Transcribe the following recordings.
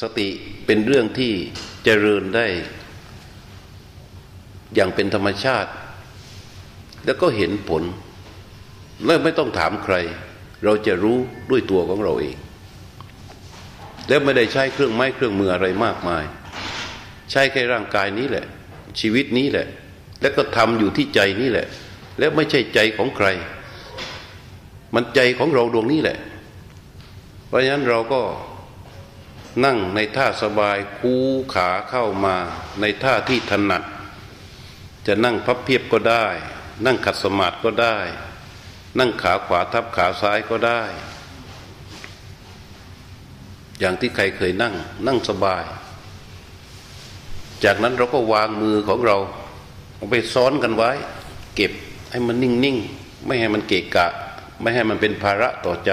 สติเป็นเรื่องที่เจริญได้ อย่างเป็นธรรมชาติ แล้วก็เห็นผล และไม่ต้องถามใคร เราจะรู้ด้วยตัวของเราเอง แล้วไม่ได้ใช้เครื่องไม้เครื่องมืออะไรมากมาย ใช้แค่ร่างกายนี้แหละ ชีวิตนี้แหละ แล้วก็ทำอยู่ที่ใจนี้แหละ แล้วไม่ใช่ใจของใคร มันใจของเราดวงนี้แหละ เพราะฉะนั้นเราก็ นั่งในท่าสบายคูขาเข้ามาในท่าที่ถนัด จะนั่งพับเพียบก็ได้ นั่งขัดสมาธิก็ได้ นั่งขาขวาทับขาซ้ายก็ได้ อย่างที่ใครเคยนั่ง นั่งสบาย จากนั้นเราก็วางมือของเราเอาไปซ้อนกันไว้ เก็บให้มันนิ่งๆ ไม่ให้มันเกะกะ ไม่ให้มันเป็นภาระต่อใจ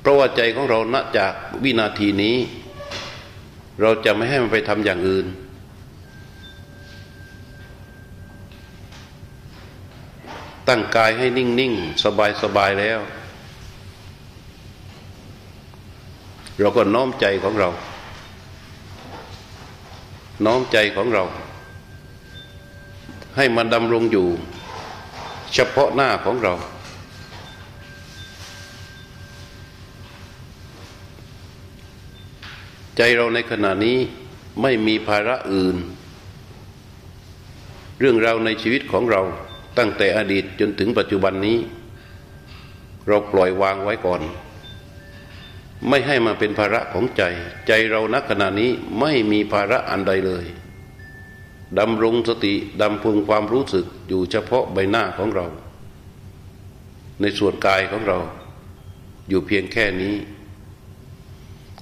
เพราะว่าใจของเราณจากวินาทีนี้ เราจะไม่ให้มันไปทำอย่างอื่น ตั้งกายให้นิ่งๆ สบายๆแล้ว เราก็น้อมใจของเรา น้อมใจของเรา ให้มันดำรงอยู่ เฉพาะหน้าของเรา ใจเราในขณะนี้ไม่มีภาระอื่น เรื่องราวในชีวิตของเราตั้งแต่อดีตจนถึงปัจจุบันนี้ เราปล่อยวางไว้ก่อน ไม่ให้มาเป็นภาระของใจ ใจเราณขณะนี้ไม่มีภาระอันใดเลยดำรงสติดำพึงความรู้สึกอยู่เฉพาะใบหน้าของเรา ในส่วนกายของเรา อยู่เพียงแค่นี้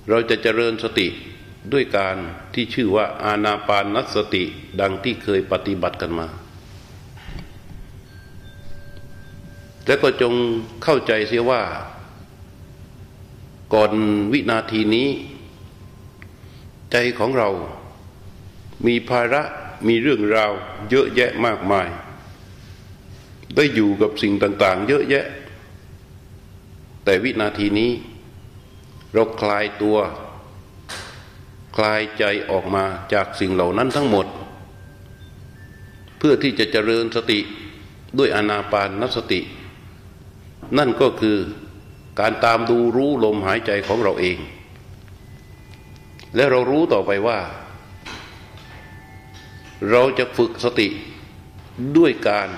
เราจะเจริญสติด้วยการที่ชื่อว่าอาณาปานสติดังที่เคยปฏิบัติกันมา แล้วก็จงเข้าใจเสียว่า ก่อนวินาทีนี้ ใจของเรา มีภาระมีเรื่องราวเยอะแยะมากมาย ได้อยู่กับสิ่งต่าง ๆ เยอะแยะ แต่วินาทีนี้ เราคลายตัว คลายใจออกมาจากสิ่งเหล่านั้นทั้งหมด เพื่อที่จะเจริญสติด้วยอนาปานนสติ นั่นก็คือการตามดูรู้ลมหายใจของเราเอง และเรารู้ต่อไปว่า เราจะฝึกสติด้วยการ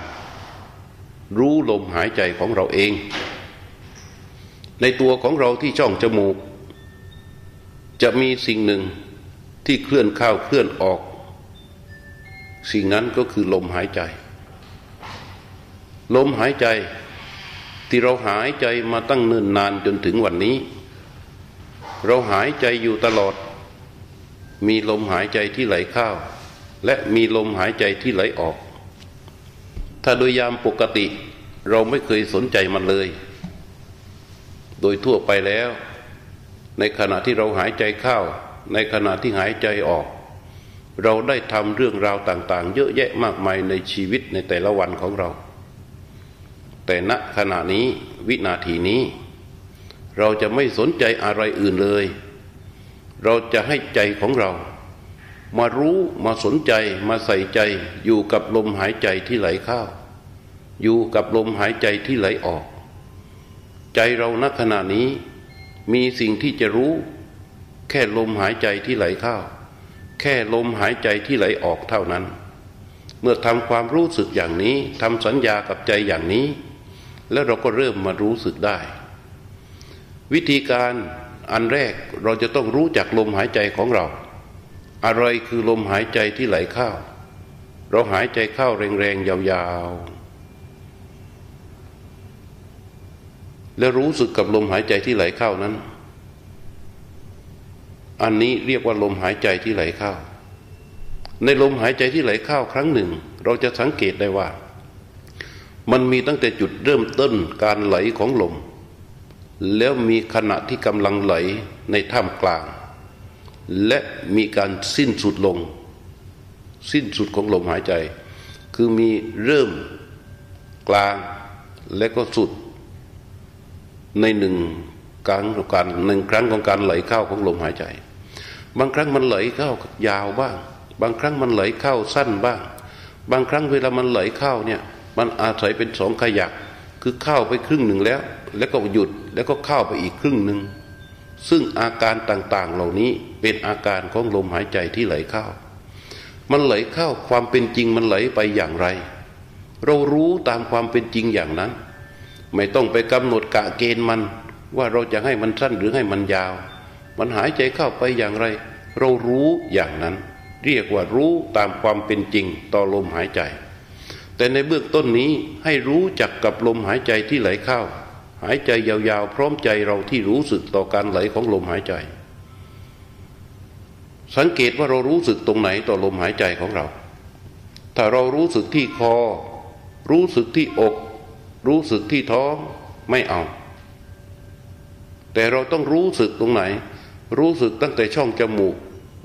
รู้ลมหายใจของเราเอง ในตัวของเราที่ช่องจมูก จะมีสิ่งหนึ่งที่เคลื่อนเข้าเคลื่อนออก สิ่งนั้นก็คือลมหายใจ ลมหายใจที่เราหายใจมาตั้งเนิ่นนานจนถึงวันนี้ เราหายใจอยู่ตลอด มีลมหายใจที่ไหลเข้าและมีลมหายใจที่ไหลออก ถ้าโดยยามปกติเราไม่เคยสนใจมันเลย โดยทั่วไปแล้ว ในขณะที่เราหายใจเข้า ในขณะที่หายใจออก เราได้ทำเรื่องราวต่าง ๆ เยอะแยะมากมายในชีวิตในแต่ละวันของเรา แต่ณขณะนี้วินาทีนี้ เราจะไม่สนใจอะไรอื่นเลย เราจะให้ใจของเรา มารู้มาสนใจมาใส่ใจอยู่กับลมหายใจที่ไหลเข้าอยู่กับลมหายใจที่ไหลออก ใจเราณขณะนี้ มีสิ่งที่จะรู้ แค่ลมหายใจที่ไหลเข้า แค่ลมหายใจที่ไหลออกเท่านั้น เมื่อทำความรู้สึกอย่างนี้ทำสัญญากับใจอย่างนี้ แล้วเราก็เริ่มมารู้สึกได้ วิธีการอันแรกเราจะต้องรู้จักลมหายใจของเรา อะไรคือลมหายใจที่ไหลเข้า เราหายใจเข้าแรงๆยาวๆ และรู้สึกกับลมหายใจที่ไหลเข้านั้น อันนี้เรียกว่าลมหายใจที่ไหลเข้า ในลมหายใจที่ไหลเข้าครั้งหนึ่ง เราจะสังเกตได้ว่า มันมีตั้งแต่จุดเริ่มต้นการไหลของลม แล้วมีขณะที่กำลังไหลในท่ามกลาง และมีการสิ้นสุดลง สิ้นสุดของลมหายใจ คือมีเริ่มกลางและก็สุด ในหนึ่งการของการหนึ่งครั้งของการไหลเข้าของลมหายใจ บางครั้งมันไหลเข้ายาวบ้าง บางครั้งมันไหลเข้าสั้นบ้าง บางครั้งเวลามันไหลเข้าเนี่ยมันอาศัยเป็นสองขยัก คือเข้าไปครึ่งหนึ่งแล้ว แล้วก็หยุดแล้วก็เข้าไปอีกครึ่งหนึ่งซึ่งอาการต่างๆเหล่านี้เป็นอาการของลมหายใจที่ไหลเข้า มันไหลเข้าความเป็นจริงมันไหลไปอย่างไร เรารู้ตามความเป็นจริงอย่างนั้น ไม่ต้องไปกำหนดกะเกณฑ์มันว่าเราจะให้มันสั้นหรือให้มันยาว มันหายใจเข้าไปอย่างไร เรารู้อย่างนั้น เรียกว่ารู้ตามความเป็นจริงต่อลมหายใจ แต่ในเบื้องต้นนี้ให้รู้จักกับลมหายใจที่ไหลเข้า หายใจยาวๆ พร้อมใจเราที่รู้สึกต่อการไหลของลมหายใจ สังเกตว่าเรารู้สึกตรงไหนต่อลมหายใจของเรา ถ้าเรารู้สึกที่คอ รู้สึกที่อก รู้สึกที่ท้องไม่เอาแต่เราต้องรู้สึกตรงไหน รู้สึกตั้งแต่ช่องจมูก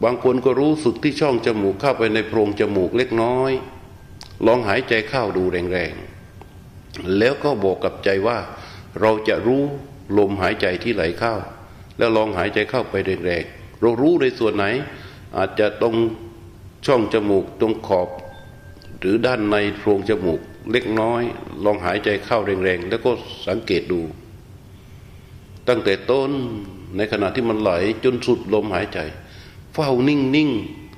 บางคนก็รู้สึกที่ช่องจมูกเข้าไปในโพรงจมูกเล็กน้อย ลองหายใจเข้าดูแรงๆ แล้วก็บอกกับใจว่า เราจะรู้ลมหายใจที่ไหลเข้า แล้วลองหายใจเข้าไปแรงๆ เรารู้ในส่วนไหน อาจจะตรงช่องจมูกตรงขอบ หรือด้านในโพรงจมูกเล็กน้อย ลองหายใจเข้าแรงๆ แล้วก็สังเกตดู ตั้งแต่ต้น ในขณะที่มันไหลจนสุดลมหายใจ เฝ้านิ่ง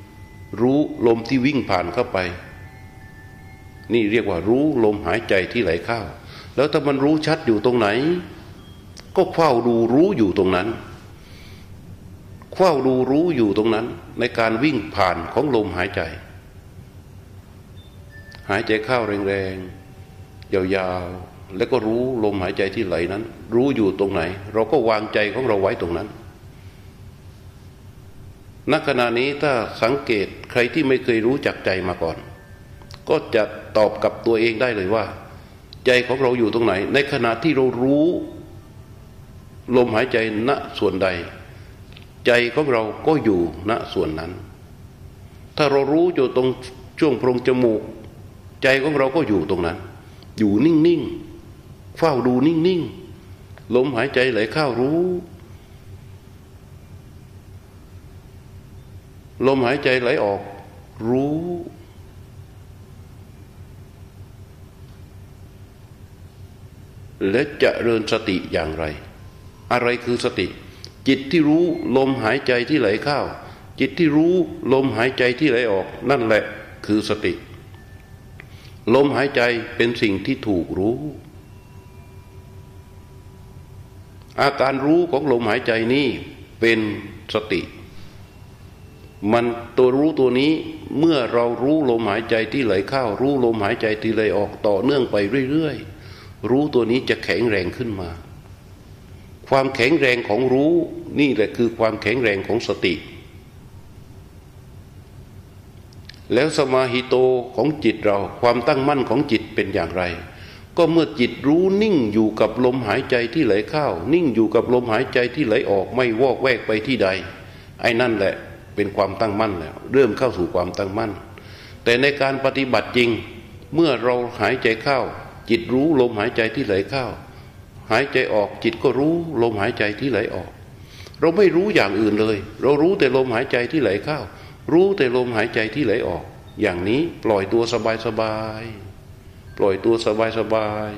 ๆรู้ลมที่วิ่งผ่านเข้าไป นี่เรียกว่ารู้ลมหายใจที่ไหลเข้า แล้วถ้ามันรู้ชัดอยู่ตรงไหน ก็เฝ้าดูรู้อยู่ตรงนั้นเฝ้าดูรู้อยู่ตรงนั้น ในการวิ่งผ่านของลมหายใจ หายใจเข้าแรงๆยาวๆ แล้วก็รู้ลมหายใจที่ไหลนั้น รู้อยู่ตรงไหน เราก็วางใจของเราไว้ตรงนั้นณขณะนี้ถ้าสังเกตใครที่ไม่เคยรู้จักใจมาก่อน ก็จะตอบกับตัวเองได้เลยว่า ใจของเราอยู่ตรงไหน ในขณะที่เรารู้ ลมหายใจณส่วนใด ใจของเราก็อยู่ณส่วนนั้น ถ้าเรารู้อยู่ตรงช่วงโพรงจมูก ใจของเราก็อยู่ตรงนั้น อยู่นิ่งๆ เฝ้าดูนิ่งๆลมหายใจไหลเข้ารู้ ลมหายใจไหลออก รู้ และจะเริญสติอย่างไร อะไรคือสติ จิตที่รู้ลมหายใจที่ไหลเข้าจิตที่รู้ลมหายใจที่ไหลออก นั่นแหละคือสติ ลมหายใจเป็นสิ่งที่ถูกรู้ อาการรู้ของลมหายใจนี้เป็นสติ มันตัวรู้ตัวนี้เมื่อเรารู้ลมหายใจที่ไหลเข้า รู้ลมหายใจที่ไหลออกต่อเนื่องไปเรื่อยๆ รู้ตัวนี้จะแข็งแรงขึ้นมา ความแข็งแรงของรู้นี่แหละคือความแข็งแรงของสติ แล้วสมาหิโตของจิตเราความตั้งมั่นของจิตเป็นอย่างไร ก็เมื่อจิตรู้นิ่งอยู่กับลมหายใจที่ไหลเข้า นิ่งอยู่กับลมหายใจที่ไหลออกไม่วอกแวกไปที่ใด ไอ้นั่นแหละเป็นความตั้งมั่นแล้วเริ่มเข้าสู่ความตั้งมั่น แต่ในการปฏิบัติจริง เมื่อเราหายใจเข้า จิตรู้ลมหายใจที่ไหลเข้า หายใจออกจิตก็รู้ลมหายใจที่ไหลออก เราไม่รู้อย่างอื่นเลย เรารู้แต่ลมหายใจที่ไหลเข้า รู้แต่ลมหายใจที่ไหลออก อย่างนี้ปล่อยตัวสบายสบาย ปล่อยตัวสบายสบาย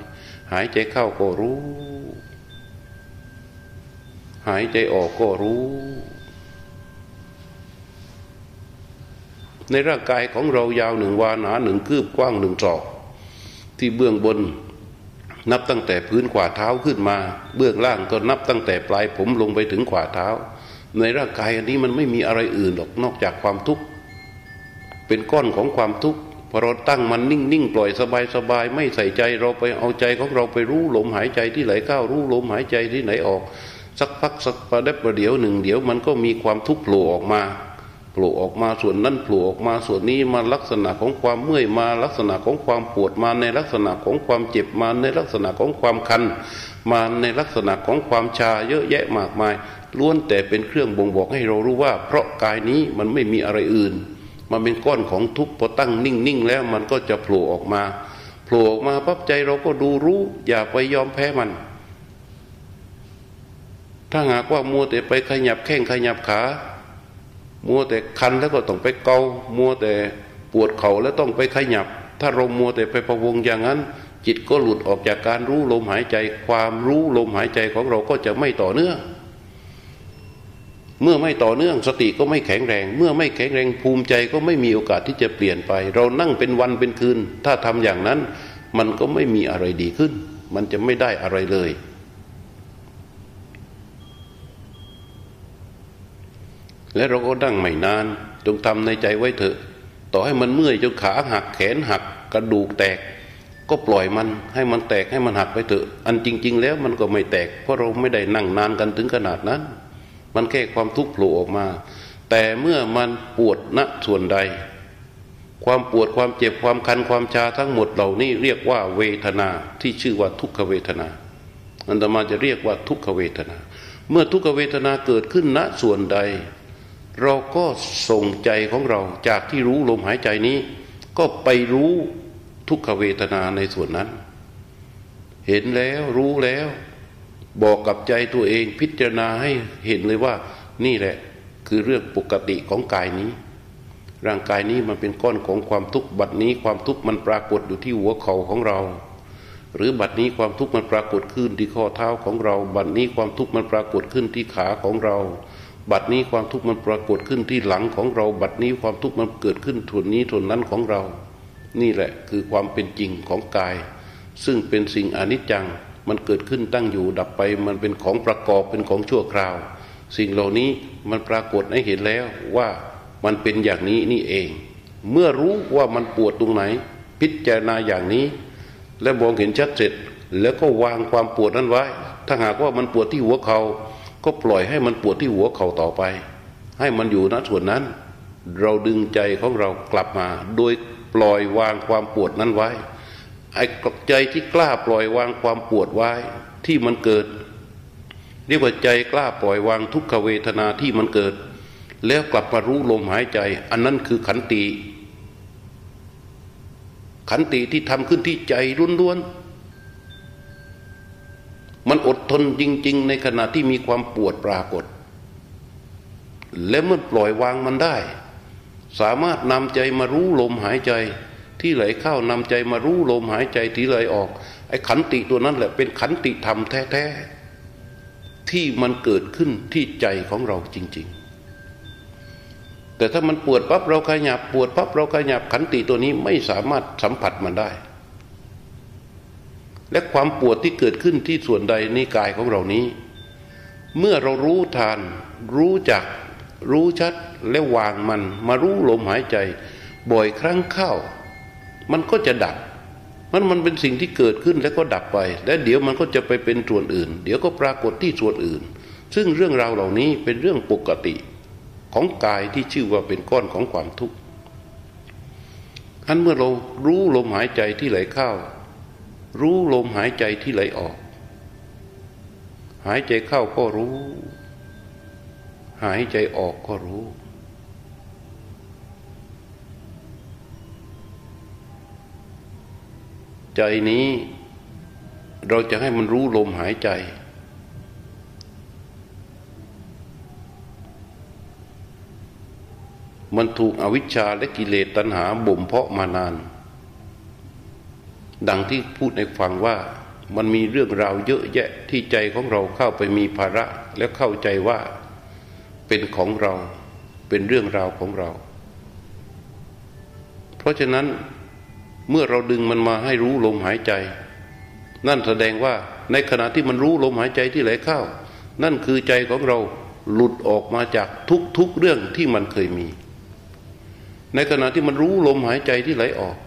หายใจเข้าก็รู้ หายใจออกก็รู้ ในร่างกายของเรายาวหนึ่งวาหนาหนึ่งคืบกว้างหนึ่งศอก ที่เบื้องบนนับตั้งแต่พื้นขวาเท้าขึ้นมา เบื้องล่างก็นับตั้งแต่ปลายผมลงไปถึงขวาเท้า ในร่างกายอันนี้มันไม่มีอะไรอื่นหรอกนอกจากความทุกข์ เป็นก้อนของความทุกข์ พอเราตั้งมันนิ่งๆปล่อยสบายๆไม่ใส่ใจเราไปเอาใจของเราไปรู้ลมหายใจที่ไหลเข้ารู้ลมหายใจที่ไหนออก สักพักสักประเด็ประเดี๋ยวหนึ่งเดี๋ยวมันก็มีความทุกข์โผล่ออกมาโผล่ออกมาส่วนนั้นโผล่ออกมาส่วนนี้มาลักษณะของความเมื่อยมาลักษณะของความปวดมาในลักษณะของความเจ็บมาในลักษณะของความคัน มาในลักษณะของความชาเยอะแยะมากมายล้วนแต่เป็นเครื่องบ่งบอกให้เรารู้ว่า เพราะกายนี้มันไม่มีอะไรอื่น มันเป็นก้อนของทุกข์พอตั้งนิ่งๆแล้วมันก็จะโผล่ออกมาโผล่ออกมาปั๊บใจเราก็ดูรู้ อย่าไปยอมแพ้มัน ถ้าหากว่ามัวแต่ไปขยับแข้งขยับขามัวแต่คันแล้วก็ต้องไปเกามัวแต่ปวดเข่าแล้วต้องไปขยับ ถ้าเรามัวแต่ไปพะวงอย่างนั้น จิตก็หลุดออกจากการรู้ลมหายใจ ความรู้ลมหายใจของเราก็จะไม่ต่อเนื่อง เมื่อไม่ต่อเนื่องสติก็ไม่แข็งแรง เมื่อไม่แข็งแรงภูมิใจก็ไม่มีโอกาสที่จะเปลี่ยนไป เรานั่งเป็นวันเป็นคืน ถ้าทำอย่างนั้น มันก็ไม่มีอะไรดีขึ้น มันจะไม่ได้อะไรเลย และเราก็ดั้งไม่นาน จงทำในใจไว้เถอะ ต่อให้มันเมื่อยจนขาหักแขนหักกระดูกแตก ก็ปล่อยมันให้มันแตกให้มันหักไปเถอะ อันจริง ๆ แล้วมันก็ไม่แตก เพราะเราไม่ได้นั่งนานกันถึงขนาดนั้น มันแค่ความทุกข์โผล่ออกมา แต่เมื่อมันปวดณส่วนใด ความปวดความเจ็บความคันความชาทั้งหมดเหล่านี้เรียกว่าเวทนาที่ชื่อว่าทุกขเวทนา อันตมาจะเรียกว่าทุกขเวทนา เมื่อทุกขเวทนาเกิดขึ้นณส่วนใด เราก็ส่งใจของเราจากที่รู้ลมหายใจนี้ ก็ไปรู้ทุกขเวทนาในส่วนนั้น เห็นแล้วรู้แล้ว บอกกับใจตัวเองพิจารณาให้เห็นเลยว่า นี่แหละคือเรื่องปกติของกายนี้ ร่างกายนี้มันเป็นก้อนของความทุกข์บัดนี้ความทุกข์มันปรากฏอยู่ที่หัวเข่าของเรา หรือบัดนี้ความทุกข์มันปรากฏขึ้นที่ข้อเท้าของเรา บัดนี้ความทุกข์มันปรากฏขึ้นที่ขาของเรา บัดนี้ความทุกข์มันปรากฏขึ้นที่หลังของเรา บัดนี้ความทุกข์มันเกิดขึ้นทวนนี้ทวนนั้นของเรา นี่แหละคือความเป็นจริงของกาย ซึ่งเป็นสิ่งอนิจจัง มันเกิดขึ้นตั้งอยู่ดับไป มันเป็นของประกอบเป็นของชั่วคราว สิ่งเหล่านี้มันปรากฏให้เห็นแล้วว่ามันเป็นอย่างนี้นี่เอง เมื่อรู้ว่ามันปวดตรงไหน พิจารณาอย่างนี้ และมองเห็นชัดเสร็จ แล้วก็วางความปวดนั้นไว้ ถ้าหากว่ามันปวดที่หัวเขา ก็ปล่อยให้มันปวดที่หัวเข่าต่อไป ให้มันอยู่ณส่วนนั้น เราดึงใจของเรากลับมา โดยปล่อยวางความปวดนั้นไว้ ไอ้ใจที่กล้าปล่อยวางความปวดไว้ที่มันเกิด เรียกว่าใจกล้าปล่อยวางทุกขเวทนาที่มันเกิด แล้วกลับมารู้ลมหายใจ อันนั้นคือขันติ ขันติที่ทำขึ้นที่ใจล้วนๆมันอดทนจริง ๆ ในขณะที่มีความปวดปรากฏ และเมื่อปล่อยวางมันได้ สามารถนำใจมารู้ลมหายใจ ที่ไหลเข้านำใจมารู้ลมหายใจที่ไหลออก ไอ้ขันติตัวนั้นแหละเป็นขันติธรรมแท้ๆที่มันเกิดขึ้นที่ใจของเราจริง ๆ แต่ถ้ามันปวดปั๊บเราขยับปวดปั๊บเราขยับขันติตัวนี้ไม่สามารถสัมผัสมันได้ และความปวดที่เกิดขึ้นที่ส่วนใดในกายของเรานี้ เมื่อเรารู้ทาน รู้จัก รู้ชัดและวางมัน มารู้ลมหายใจ บ่อยครั้งเข้า มันก็จะดับมันมันเป็นสิ่งที่เกิดขึ้นแล้วก็ดับไป และเดี๋ยวมันก็จะไปเป็นส่วนอื่น เดี๋ยวก็ปรากฏที่ส่วนอื่น ซึ่งเรื่องราวเหล่านี้เป็นเรื่องปกติของกายที่ชื่อว่าเป็นก้อนของความทุกข์ท่านเมื่อเรารู้ลมหายใจที่ไหลเข้า รู้ลมหายใจที่ไหลออก หายใจเข้าก็รู้ หายใจออกก็รู้ ใจนี้เราจะให้มันรู้ลมหายใจ มันถูกอวิชชาและกิเลสตัณหาบ่มเพาะมานาน ดังที่พูดในฟังว่ามันมีเรื่องราวเยอะแยะที่ใจของเราเข้าไปมีภาระและเข้าใจว่าเป็นของเราเป็นเรื่องราวของเรา เพราะฉะนั้น เมื่อเราดึงมันมาให้รู้ลมหายใจ นั่นแสดงว่าในขณะที่มันรู้ลมหายใจที่ไหลเข้า นั่นคือใจของเราหลุดออกมาจากทุกๆเรื่องที่มันเคยมี ในขณะที่มันรู้ลมหายใจที่ไหลออก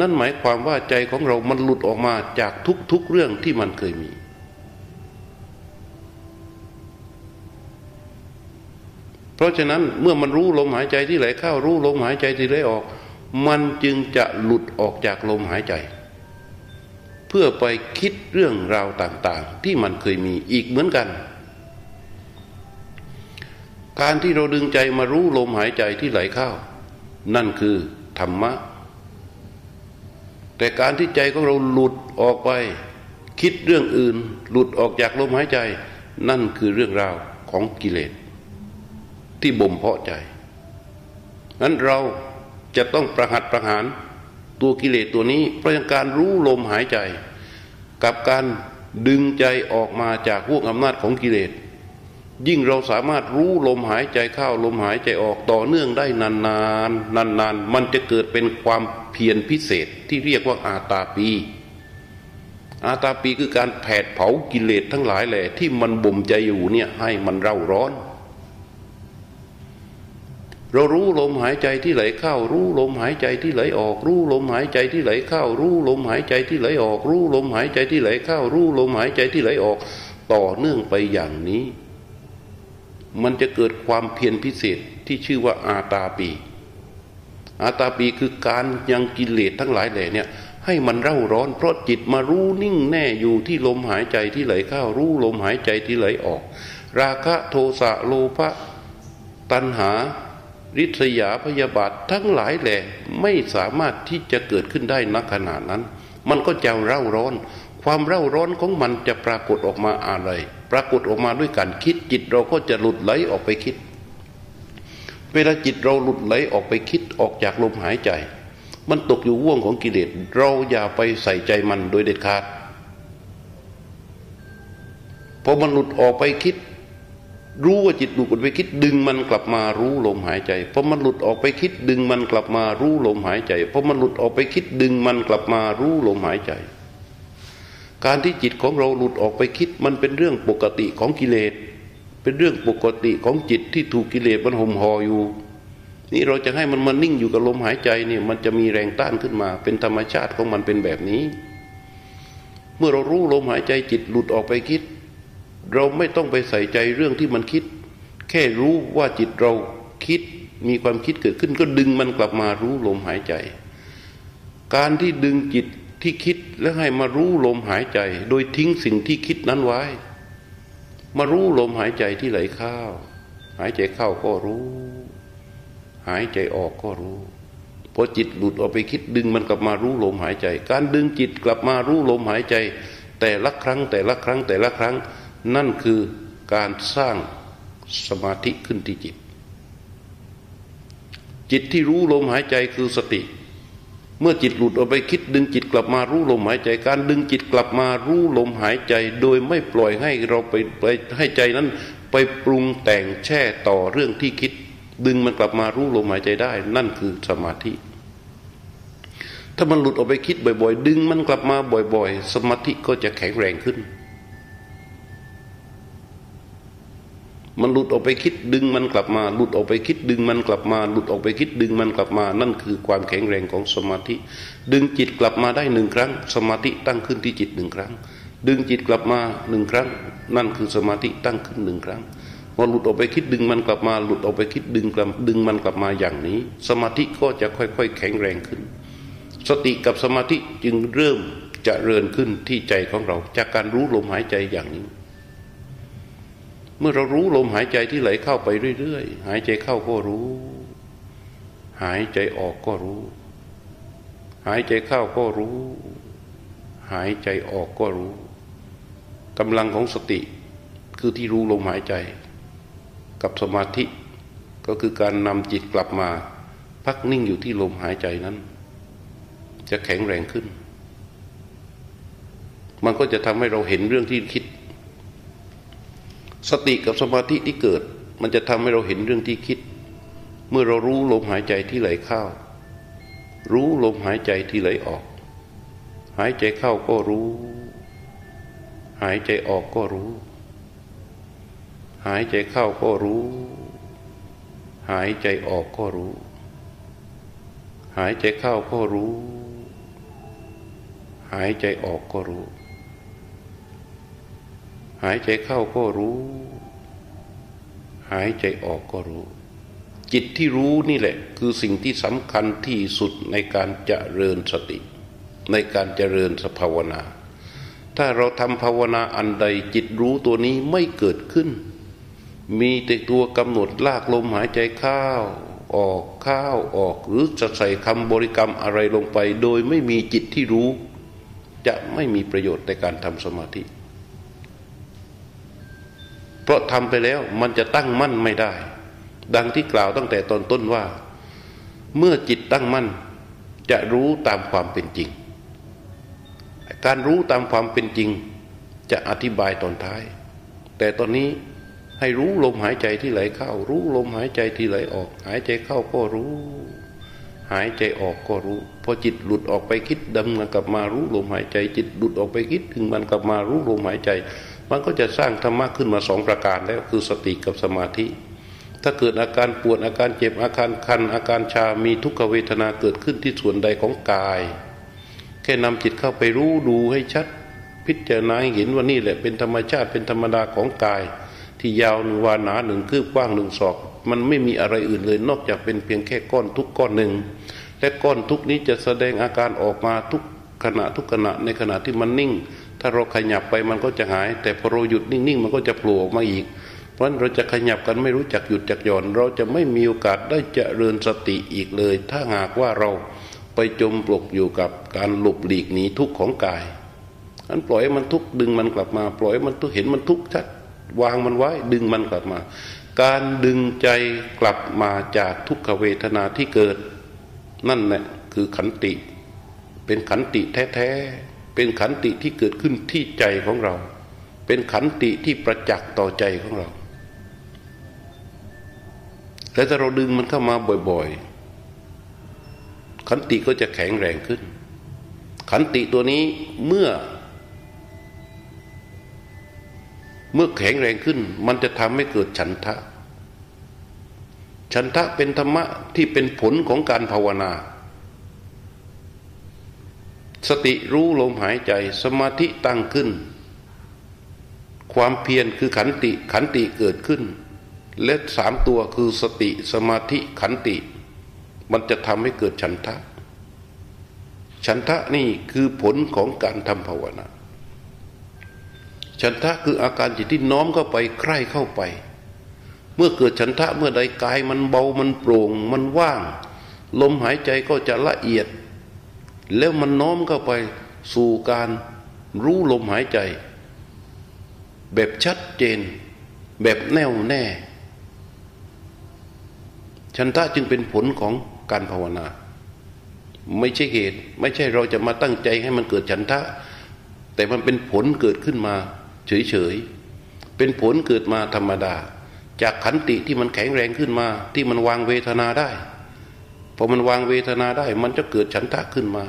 นั่นหมายความว่าใจของเรามันหลุดออกมาจากทุกๆเรื่องที่มันเคยมี เพราะฉะนั้นเมื่อมันรู้ลมหายใจที่ไหลเข้ารู้ลมหายใจที่ไหลออก มันจึงจะหลุดออกจากลมหายใจ เพื่อไปคิดเรื่องราวต่างๆ ที่มันเคยมีอีกเหมือนกัน การที่เราดึงใจมารู้ลมหายใจที่ไหลเข้า นั่นคือธรรมะ แต่การที่ใจของเราหลุดออกไป คิดเรื่องอื่น หลุดออกจากลมหายใจ นั่นคือเรื่องราวของกิเลสที่บ่มเพาะใจนั้นเรา จะต้องประหัตประหารตัวกิเลสตัวนี้เพราะการรู้ลมหายใจ กับการดึงใจออกมาจากพวกอำนาจของกิเลสยิ่งเราสามารถรู้ลมหายใจเข้าลมหายใจออกต่อเนื่องได้นานๆนานๆมันจะเกิดเป็นความเพียรพิเศษที่เรียกว่าอาตาปี อาตาปีคือการแผดเผากิเลสทั้งหลายแหละที่มันบ่มใจอยู่เนี่ยให้มันเร่าร้อน เรารู้ลมหายใจที่ไหลเข้า รู้ลมหายใจที่ไหลออก รู้ลมหายใจที่ไหลเข้า รู้ลมหายใจที่ไหลออก รู้ลมหายใจที่ไหลเข้า รู้ลมหายใจที่ไหลออก ต่อเนื่องไปอย่างนี้ มันจะเกิดความเพียรพิเศษที่ชื่อว่าอาตาปีอาตาปีคือการยังกิเลสทั้งหลายแหล่เนี่ยให้มันเร่าร้อนเพราะจิตมารู้นิ่งแน่อยู่ที่ลมหายใจที่ไหลเข้า รู้ลมหายใจที่ไหลออก ราคะโทสะโลภะตัณหา ริษยาพยาบาททั้งหลายแหล่ไม่สามารถที่จะเกิดขึ้นได้นักขนาดนั้น มันก็จะเร่าร้อน ความเร่าร้อนของมันจะปรากฏออกมาอะไร ปรากฏออกมาด้วยการคิดจิตเราก็จะหลุดไหลออกไปคิด เวลาจิตเราหลุดไหลออกไปคิดออกจากลมหายใจ มันตกอยู่ว่วงของกิเลสเราอย่าไปใส่ใจมันโดยเด็ดขาดพอมันหลุดออกไปคิด รู้ว่าจิตหลุดไปคิด ดึงมันกลับมารู้ลมหายใจพอมันหลุดออกไปคิดดึงมันกลับมารู้ลมหายใจพอมันหลุดออกไปคิดดึงมันกลับมารู้ลมหายใจ การที่จิตของเราหลุดออกไปคิดมันเป็นเรื่องปกติของกิเลส เป็นเรื่องปกติของจิตที่ถูกกิเลสมันห่มห่ออยู่ นี่เราจะให้มันมานิ่งอยู่กับลมหายใจเนี่ยมันจะมีแรงต้านขึ้นมา เป็นธรรมชาติของมันเป็นแบบนี้ เมื่อเรารู้ลมหายใจจิตหลุดออกไปคิด เราไม่ต้องไปใส่ใจเรื่องที่มันคิด แค่รู้ว่าจิตเราคิดมีความคิดเกิดขึ้นก็ดึงมันกลับมารู้ลมหายใจ การที่ดึงจิตที่คิดแล้วให้มารู้ลมหายใจ โดยทิ้งสิ่งที่คิดนั้นไว้ มารู้ลมหายใจที่ไหลเข้าหายใจเข้าก็รู้ หายใจออกก็รู้พอจิตหลุดออกไปคิดดึงมันกลับมารู้ลมหายใจ การดึงจิตกลับมารู้ลมหายใจ แต่ละครั้งแต่ละครั้งแต่ละครั้ง นั่นคือการสร้างสมาธิขึ้นที่จิต จิตที่รู้ลมหายใจคือสติ เมื่อจิตหลุดออกไปคิดดึงจิตกลับมารู้ลมหายใจ การดึงจิตกลับมารู้ลมหายใจ โดยไม่ปล่อยให้เราไปไปให้ใจนั้นไปปรุงแต่งแช่ต่อเรื่องที่คิด ดึงมันกลับมารู้ลมหายใจได้ นั่นคือสมาธิ ถ้ามันหลุดออกไปคิดบ่อย ๆ ดึงมันกลับมาบ่อย ๆ สมาธิก็จะแข็งแรงขึ้น มันหลุดออกไปคิดดึงมันกลับมา หลุดออกไปคิดดึงมันกลับมา หลุดออกไปคิดดึงมันกลับมา นั่นคือความแข็งแรงของสมาธิ ดึงจิตกลับมาได้หนึ่งครั้ง สมาธิตั้งขึ้นที่จิตหนึ่งครั้ง ดึงจิตกลับมาหนึ่งครั้ง นั่นคือสมาธิตั้งขึ้นหนึ่งครั้งพอหลุดออกไปคิดดึงมันกลับมา หลุดออกไปคิดดึงกลับดึงมันกลับมาอย่างนี้ สมาธิก็จะค่อยๆ แข็งแรงขึ้น สติกับสมาธิจึงเริ่มจะเริญขึ้นที่ใจของเรา จากการรู้ลมหายใจอย่างนี้ มื่อเรารู้ลมหายใจที่ไหลเข้าไปเรื่อยๆ หายใจเข้าก็รู้ หายใจออกก็รู้ หายใจเข้าก็รู้ หายใจออกก็รู้กำลังของสติคือที่รู้ลมหายใจ กับสมาธิ ก็คือการนำจิตกลับมา พักนิ่งอยู่ที่ลมหายใจนั้น จะแข็งแรงขึ้น มันก็จะทำให้เราเห็นเรื่องที่คิด สติกับสมาธิที่เกิด มันจะทำให้เราเห็นเรื่องที่คิด เมื่อเรารู้ลมหายใจที่ไหลเข้า รู้ลมหายใจที่ไหลออก หายใจเข้าก็รู้ หายใจออกก็รู้ หายใจเข้าก็รู้ หายใจออกก็รู้ หายใจเข้าก็รู้ หายใจออกก็รู้ หายใจเข้าก็รู้ หายใจออกก็รู้ จิตที่รู้นี่แหละ คือสิ่งที่สำคัญที่สุดในการเจริญสติ ในการเจริญสภาวนา ถ้าเราทำภาวนาอันใดจิตรู้ตัวนี้ไม่เกิดขึ้น มีแต่ตัวกำหนดลากลมหายใจเข้าออกเข้าออกหรือจะใส่คำบริกรรมอะไรลงไป โดยไม่มีจิตที่รู้ จะไม่มีประโยชน์ในการทำสมาธิ เพราะทำไปแล้วมันจะตั้งมั่นไม่ได้ ดังที่กล่าวตั้งแต่ตอนต้นว่า เมื่อจิตตั้งมั่น จะรู้ตามความเป็นจริง การรู้ตามความเป็นจริง จะอธิบายตอนท้าย แต่ตอนนี้ให้รู้ลมหายใจที่ไหลเข้า รู้ลมหายใจที่ไหลออก หายใจเข้าก็รู้ หายใจออกก็รู้ พอจิตหลุดออกไปคิดดำมันกลับมารู้ลมหายใจ จิตหลุดออกไปคิดถึงมันกลับมารู้ลมหายใจ มันก็จะสร้างธรรมะขึ้นมาสองประการแล้วคือสติกับสมาธิ ถ้าเกิดอาการปวดอาการเจ็บอาการคัน อาการชา มีทุกขเวทนาเกิดขึ้นที่ส่วนใดของกาย แค่นำจิตเข้าไปรู้ดูให้ชัด พิจารณาเห็นว่านี่แหละเป็นธรรมชาติเป็นธรรมดาของกาย ที่ยาวหนึ่งวาหนาหนึ่งคืบกว้างหนึ่งศอก มันไม่มีอะไรอื่นเลยนอกจากเป็นเพียงแค่ก้อนทุกก้อนหนึ่งและก้อนทุกนี้จะแสดงอาการออกมาทุกขณะทุกขณะในขณะที่มันนิ่ง ถ้าเราขยับไปมันก็จะหาย แต่พอเราหยุดนิ่งๆมันก็จะโผล่ออกมาอีก เพราะนั้นเราจะขยับกันไม่รู้จักหยุดจักหย่อน เราจะไม่มีโอกาสได้เจริญสติอีกเลย ถ้าหากว่าเราไปจมปลกอยู่กับการหลบหลีกหนีทุกข์ของกายอันปล่อยมันทุกดึงมันกลับมา ปล่อยมันทุกเห็นมันทุกชัดวางมันไว้ดึงมันกลับมา การดึงใจกลับมาจากทุกขเวทนาที่เกิด นั่นแหละคือขันติ เป็นขันติแท้ๆ เป็นขันติที่เกิดขึ้นที่ใจของเรา เป็นขันติที่ประจักษ์ต่อใจของเรา และถ้าเราดึงมันเข้ามาบ่อยๆ ขันติก็จะแข็งแรงขึ้น ขันติตัวนี้เมื่อ เมื่อแข็งแรงขึ้น มันจะทำให้เกิดฉันทะ ฉันทะเป็นธรรมะที่เป็นผลของการภาวนา สติรู้ลมหายใจ สมาธิตั้งขึ้น ความเพียรคือขันติขันติเกิดขึ้น และสามตัวคือสติสมาธิขันติ มันจะทำให้เกิดฉันทะ ฉันทะนี่คือผลของการทำภาวนาฉันทะคืออาการจิตที่น้อมเข้าไปใคร่เข้าไป เมื่อเกิดฉันทะเมื่อใดกายมันเบามันโปร่ง มันว่าง ลมหายใจก็จะละเอียด แล้วมันน้อมเข้าไปสู่การรู้ลมหายใจ แบบชัดเจน แบบแน่วแน่ฉันทะจึงเป็นผลของการภาวนา ไม่ใช่เหตุ ไม่ใช่เราจะมาตั้งใจให้มันเกิดฉันทะ แต่มันเป็นผลเกิดขึ้นมา เฉยๆ เป็นผลเกิดมาธรรมดา จากขันติที่มันแข็งแรงขึ้นมา ที่มันวางเวทนาได้ พอมันวางเวทนาได้ มันจะเกิดฉันทะขึ้นมา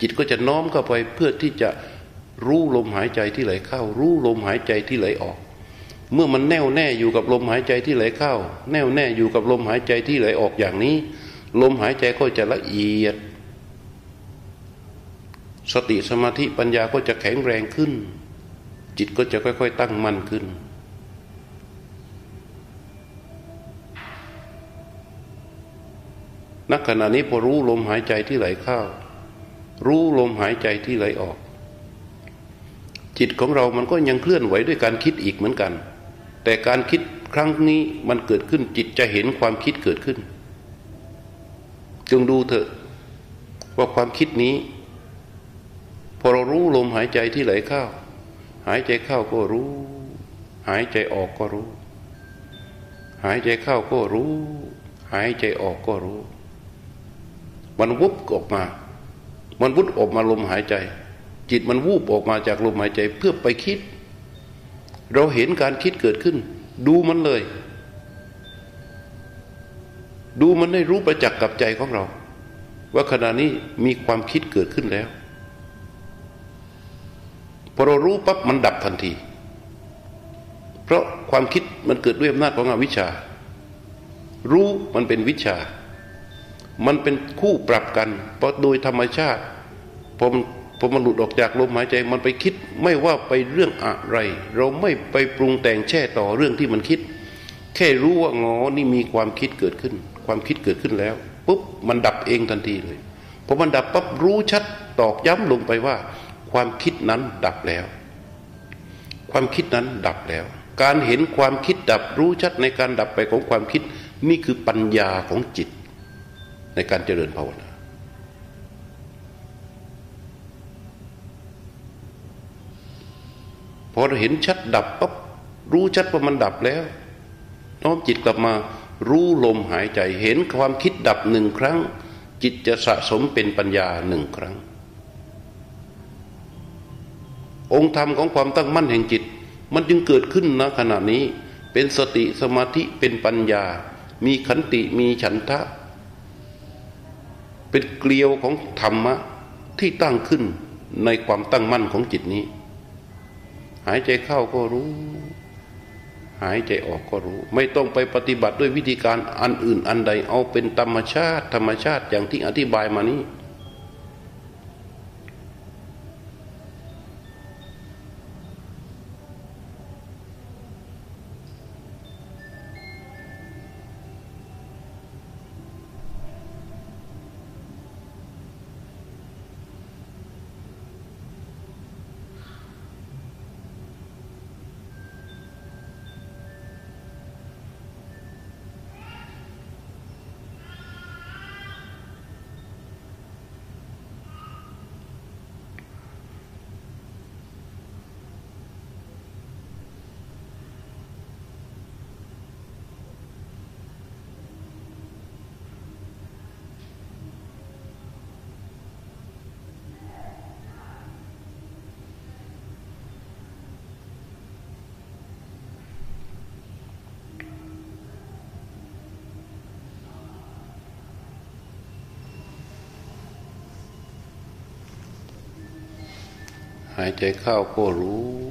จิตก็จะน้อมเข้าไปเพื่อที่จะรู้ลมหายใจที่ไหลเข้า รู้ลมหายใจที่ไหลออก เมื่อมันแน่วแน่อยู่กับลมหายใจที่ไหลเข้า แน่วแน่อยู่กับลมหายใจที่ไหลออกอย่างนี้ ลมหายใจก็จะละเอียด สติสมาธิปัญญาก็จะแข็งแรงขึ้น จิตก็จะค่อย ๆ ตั้งมั่นขึ้น นักขณะนี้พอรู้ลมหายใจที่ไหลเข้า รู้ลมหายใจที่ไหลออก จิตของเรามันก็ยังเคลื่อนไหวด้วยการคิดอีกเหมือนกัน แต่การคิดครั้งนี้มันเกิดขึ้นจิตจะเห็นความคิดเกิดขึ้น จงดูเถอะว่าความคิดนี้ พอเรารู้ลมหายใจที่ไหลเข้า หายใจเข้าก็รู้ หายใจออกก็รู้ หายใจเข้าก็รู้ หายใจออกก็รู้ มันวุบออกมา มันวุบออกมาลมหายใจ จิตมันวูบออกมาจากลมหายใจเพื่อไปคิด เราเห็นการคิดเกิดขึ้น ดูมันเลย ดูมันให้รู้ประจักษ์กับใจของเรา ว่าขณะนี้มีความคิดเกิดขึ้นแล้วพอเรารู้ปั๊บมันดับทันที เพราะความคิดมันเกิดด้วยอำนาจของอวิชชา รู้มันเป็นวิชา มันเป็นคู่ปรับกัน เพราะโดยธรรมชาติพอพอมันหลุดออกจากลมหายใจมันไปคิดไม่ว่าไปเรื่องอะไร เราไม่ไปปรุงแต่งแช่ต่อเรื่องที่มันคิด แค่รู้ว่างอนี่มีความคิดเกิดขึ้น ความคิดเกิดขึ้นแล้วปุ๊บมันดับเองทันทีเลยพอมันดับปั๊บรู้ชัดตอกย้ำลงไปว่า ความคิดนั้นดับแล้ว ความคิดนั้นดับแล้ว การเห็นความคิดดับรู้ชัดในการดับไปของความคิด นี่คือปัญญาของจิต ในการเจริญภาวนา พอเราเห็นชัดดับปั๊บรู้ชัดว่ามันดับแล้วน้อมจิตกลับมารู้ลมหายใจเห็นความคิดดับหนึ่งครั้ง จิตจะสะสมเป็นปัญญาหนึ่งครั้ง องค์ธรรมของความตั้งมั่นแห่งจิต มันจึงเกิดขึ้นณขณะนี้ เป็นสติสมาธิเป็นปัญญา มีขันติมีฉันทะ เป็นเกลียวของธรรมะที่ตั้งขึ้นในความตั้งมั่นของจิตนี้ หายใจเข้าก็รู้ หายใจออกก็รู้ ไม่ต้องไปปฏิบัติด้วยวิธีการอันอื่นอันใด เอาเป็นธรรมชาติ ธรรมชาติอย่างที่อธิบายมานี้ หายใจเข้าก็รู้